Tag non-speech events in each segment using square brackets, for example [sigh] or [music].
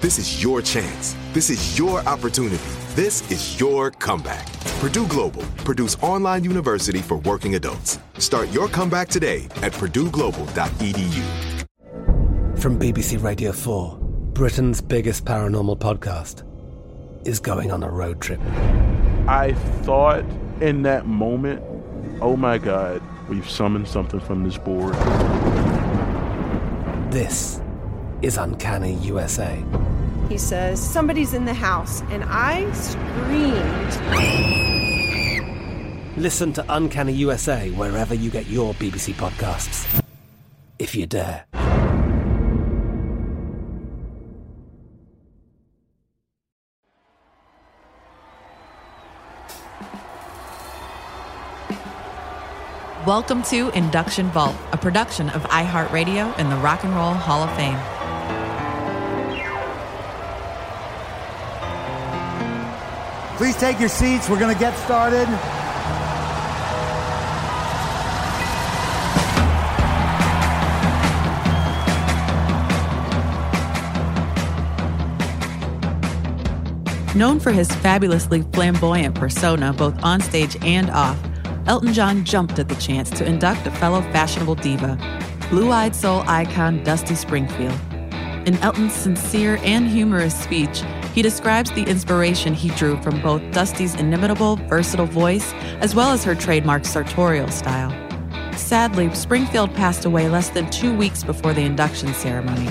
This is your chance. This is your opportunity. This is your comeback. Purdue Global, Purdue's online university for working adults. Start your comeback today at purdueglobal.edu. From BBC Radio 4, Britain's biggest paranormal podcast is going on a road trip. I thought in that moment, oh my God, we've summoned something from this board. This is Uncanny USA. He says, Somebody's in the house, and I screamed. Listen to Uncanny USA wherever you get your BBC podcasts, if you dare. Welcome to Induction Vault, a production of iHeartRadio and the Rock and Roll Hall of Fame. Please take your seats. We're going to get started. Known for his fabulously flamboyant persona, both onstage and off, Elton John jumped at the chance to induct a fellow fashionable diva, blue eyed soul icon Dusty Springfield. In Elton's sincere and humorous speech, he describes the inspiration he drew from both Dusty's inimitable, versatile voice as well as her trademark sartorial style. Sadly, Springfield passed away less than two weeks before the induction ceremony.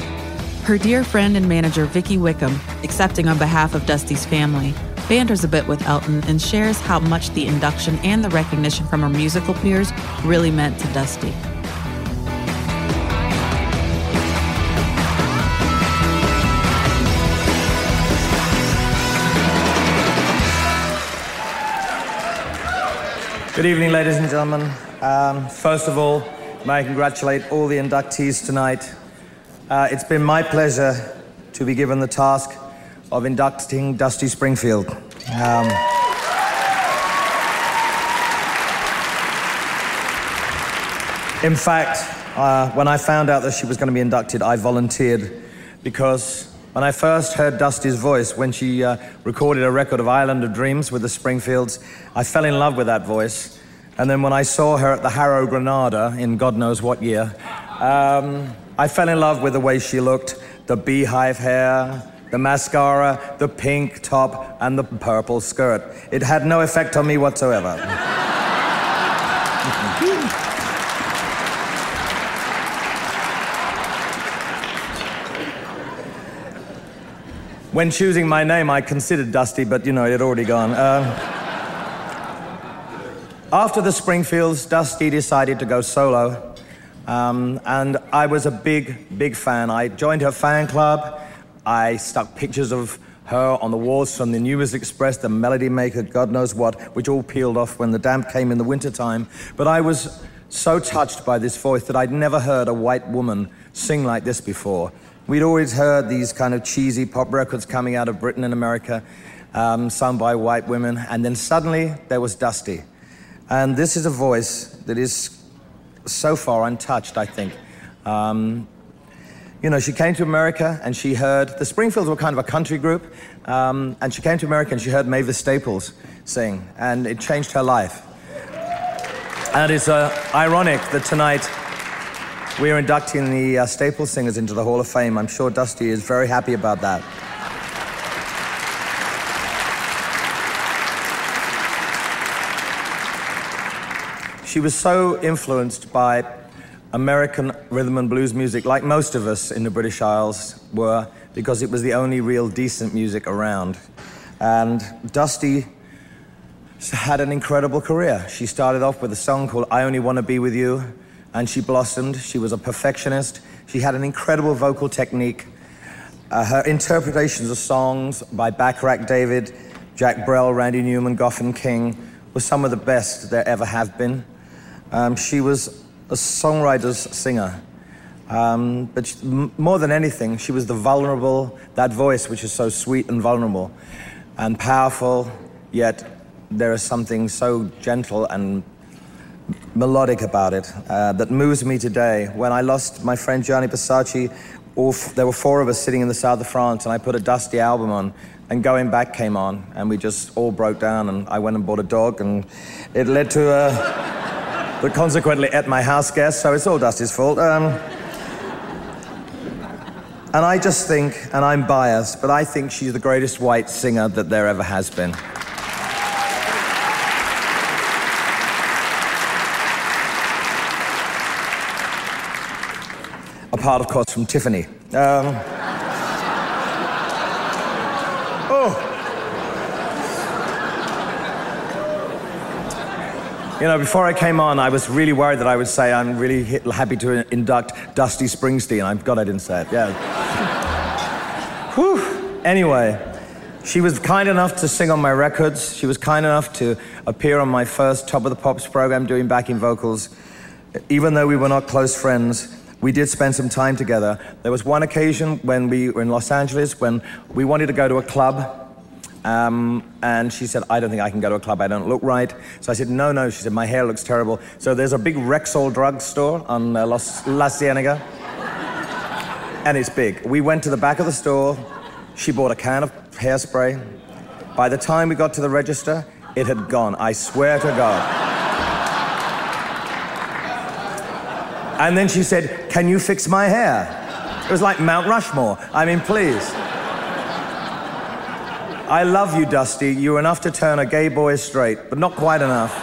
Her dear friend and manager, Vicki Wickham, accepting on behalf of Dusty's family, banters a bit with Elton and shares how much the induction and the recognition from her musical peers really meant to Dusty. Good evening, ladies and gentlemen. Um, first of all, may I congratulate all the inductees tonight. Uh, it's been my pleasure to be given the task of inducting Dusty Springfield. Um, in fact, uh, when I found out that she was going to be inducted, I volunteered because when I first heard Dusty's voice when she uh, recorded a record of Island of Dreams with the Springfields, I fell in love with that voice. And then when I saw her at the Harrow Granada in God knows what year, um, I fell in love with the way she looked the beehive hair, the mascara, the pink top, and the purple skirt. It had no effect on me whatsoever. [laughs] When choosing my name, I considered Dusty, but you know, it had already gone. Uh, After the Springfields, Dusty decided to go solo. Um, and I was a big, big fan. I joined her fan club. I stuck pictures of her on the walls from the New Music Express, the Melody Maker, God knows what, which all peeled off when the damp came in the wintertime. But I was so touched by this voice that I'd never heard a white woman sing like this before. We'd always heard these kind of cheesy pop records coming out of Britain and America, um, sung by white women, and then suddenly there was Dusty. And this is a voice that is so far untouched, I think. Um, you know, she came to America and she heard, the Springfields were kind of a country group, um, and she came to America and she heard Mavis Staples sing, and it changed her life. And it's uh, ironic that tonight we are inducting the uh, singers into the Hall of Fame. I'm sure Dusty is very happy about that. She was so influenced by American rhythm and blues music, like most of us in the British Isles were, because it was the only real decent music around. And Dusty had an incredible career. She started off with a song called I Only Want to Be With You, and she blossomed. She was a perfectionist. She had an incredible vocal technique. Uh, her interpretations of songs by Bacharach David, Jacques Brel, Randy Newman, Goffin King were some of the best there ever have been. Um, she was a songwriter's singer. Um, but she, more than anything, she was the vulnerable, that voice which is so sweet and vulnerable and powerful, yet there is something so gentle and melodic about it uh, that moves me today. When I lost my friend Gianni Versace, f- there were four of us sitting in the south of France, and I put a Dusty album on, and Going Back came on, and we just all broke down, and I went and bought a dog, and it led to [laughs] a. that consequently at my house guests, so it's all Dusty's fault. Um, and I just think, and I'm biased, but I think she's the greatest white singer that there ever has been. Apart, of course, from Tiffany. Um, oh. You know, before I came on, I was really worried that I would say I'm really happy to induct Dusty Springsteen. I'm glad I didn't say it. Yeah. Whew. Anyway, she was kind enough to sing on my records. She was kind enough to appear on my first Top of the Pops program doing backing vocals. Even though we were not close friends, we did spend some time together. There was one occasion when we were in Los Angeles when we wanted to go to a club um, and she said, I don't think I can go to a club. I don't look right. So I said, No, no. She said, My hair looks terrible. So there's a big Rexall drugstore on uh, Los, La Cienega. and it's big. We went to the back of the store. She bought a can of hairspray. By the time we got to the register, it had gone. I swear to God. And then she said, Can you fix my hair? It was like Mount Rushmore. I mean, please. I love you, Dusty. You're enough to turn a gay boy straight, but not quite enough.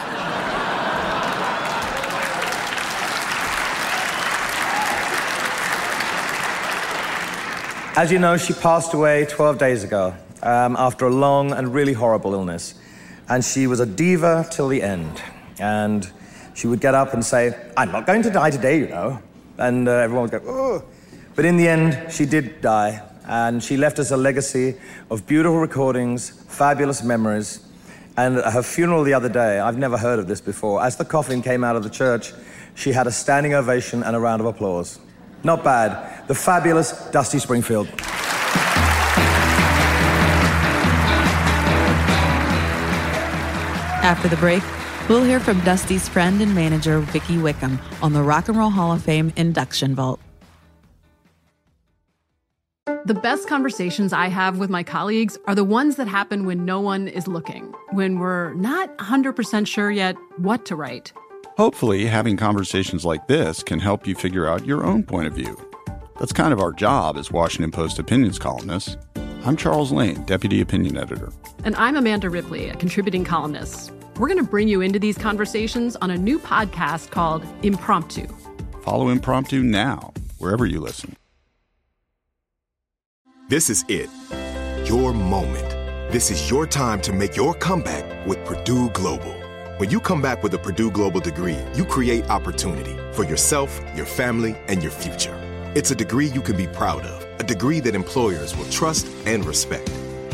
As you know, she passed away 12 days ago um, after a long and really horrible illness. And she was a diva till the end. And she would get up and say, I'm not going to die today, you know. And uh, everyone would go, oh. But in the end, she did die. And she left us a legacy of beautiful recordings, fabulous memories. And at her funeral the other day, I've never heard of this before, as the coffin came out of the church, she had a standing ovation and a round of applause. Not bad. The fabulous Dusty Springfield. After the break, we'll hear from Dusty's friend and manager, Vicki Wickham, on the Rock and Roll Hall of Fame induction vault. The best conversations I have with my colleagues are the ones that happen when no one is looking, when we're not 100% sure yet what to write. Hopefully, having conversations like this can help you figure out your own point of view. That's kind of our job as Washington Post opinions columnists. I'm Charles Lane, Deputy Opinion Editor. And I'm Amanda Ripley, a contributing columnist. We're going to bring you into these conversations on a new podcast called Impromptu. Follow Impromptu now, wherever you listen. This is it. Your moment. This is your time to make your comeback with Purdue Global. When you come back with a Purdue Global degree, you create opportunity for yourself, your family, and your future. It's a degree you can be proud of, a degree that employers will trust and respect.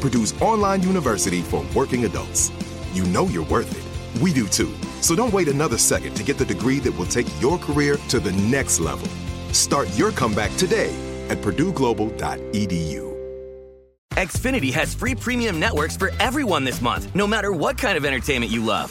Purdue's online university for working adults. You know you're worth it. We do too. So don't wait another second to get the degree that will take your career to the next level. Start your comeback today at purdueglobal.edu. Xfinity has free premium networks for everyone this month, no matter what kind of entertainment you love.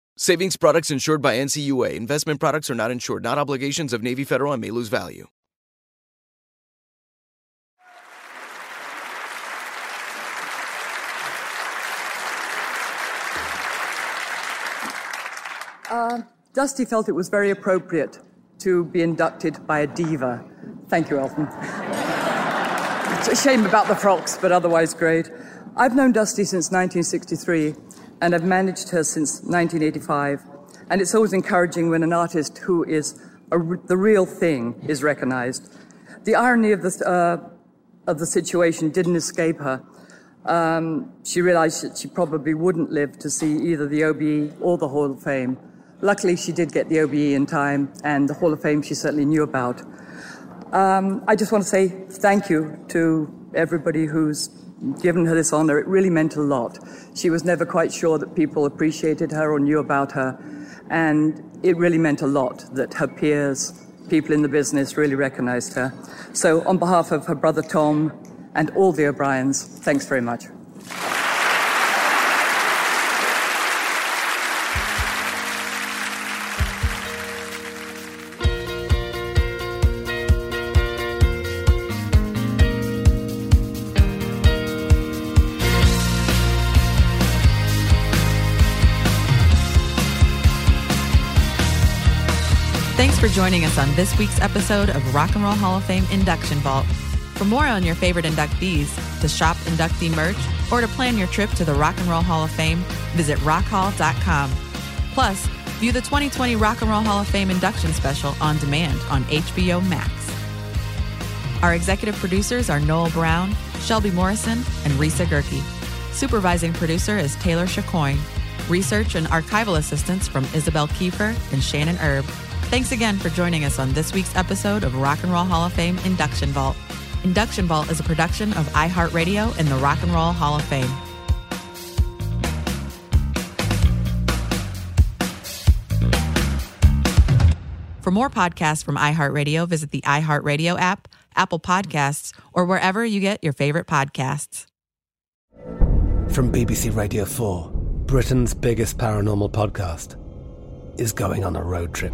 Savings products insured by NCUA. Investment products are not insured, not obligations of Navy Federal and may lose value. Uh, Dusty felt it was very appropriate to be inducted by a diva. Thank you, Elton. it's a shame about the frocks, but otherwise great. I've known Dusty since 1963 and I've managed her since 1985. And it's always encouraging when an artist who is a, the real thing is recognized. The irony of the, uh, of the situation didn't escape her. Um, she realized that she probably wouldn't live to see either the OBE or the Hall of Fame. Luckily, she did get the OBE in time, and the Hall of Fame she certainly knew about. Um, I just want to say thank you to everybody who's given her this honor. It really meant a lot. She was never quite sure that people appreciated her or knew about her. And it really meant a lot that her peers, people in the business, really recognized her. So, on behalf of her brother Tom and all the O'Briens, thanks very much. For joining us on this week's episode of Rock and Roll Hall of Fame Induction Vault. For more on your favorite inductees, to shop inductee merch, or to plan your trip to the Rock and Roll Hall of Fame, visit rockhall.com. Plus, view the 2020 Rock and Roll Hall of Fame induction special on demand on HBO Max. Our executive producers are Noel Brown, Shelby Morrison, and Risa Gerke. Supervising producer is Taylor Chicoine. Research and archival assistance from Isabel Kiefer and Shannon Erb. Thanks again for joining us on this week's episode of Rock and Roll Hall of Fame Induction Vault. Induction Vault is a production of iHeartRadio and the Rock and Roll Hall of Fame. For more podcasts from iHeartRadio, visit the iHeartRadio app, Apple Podcasts, or wherever you get your favorite podcasts. From BBC Radio 4, Britain's biggest paranormal podcast is going on a road trip.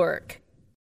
work.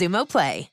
Xumo Play.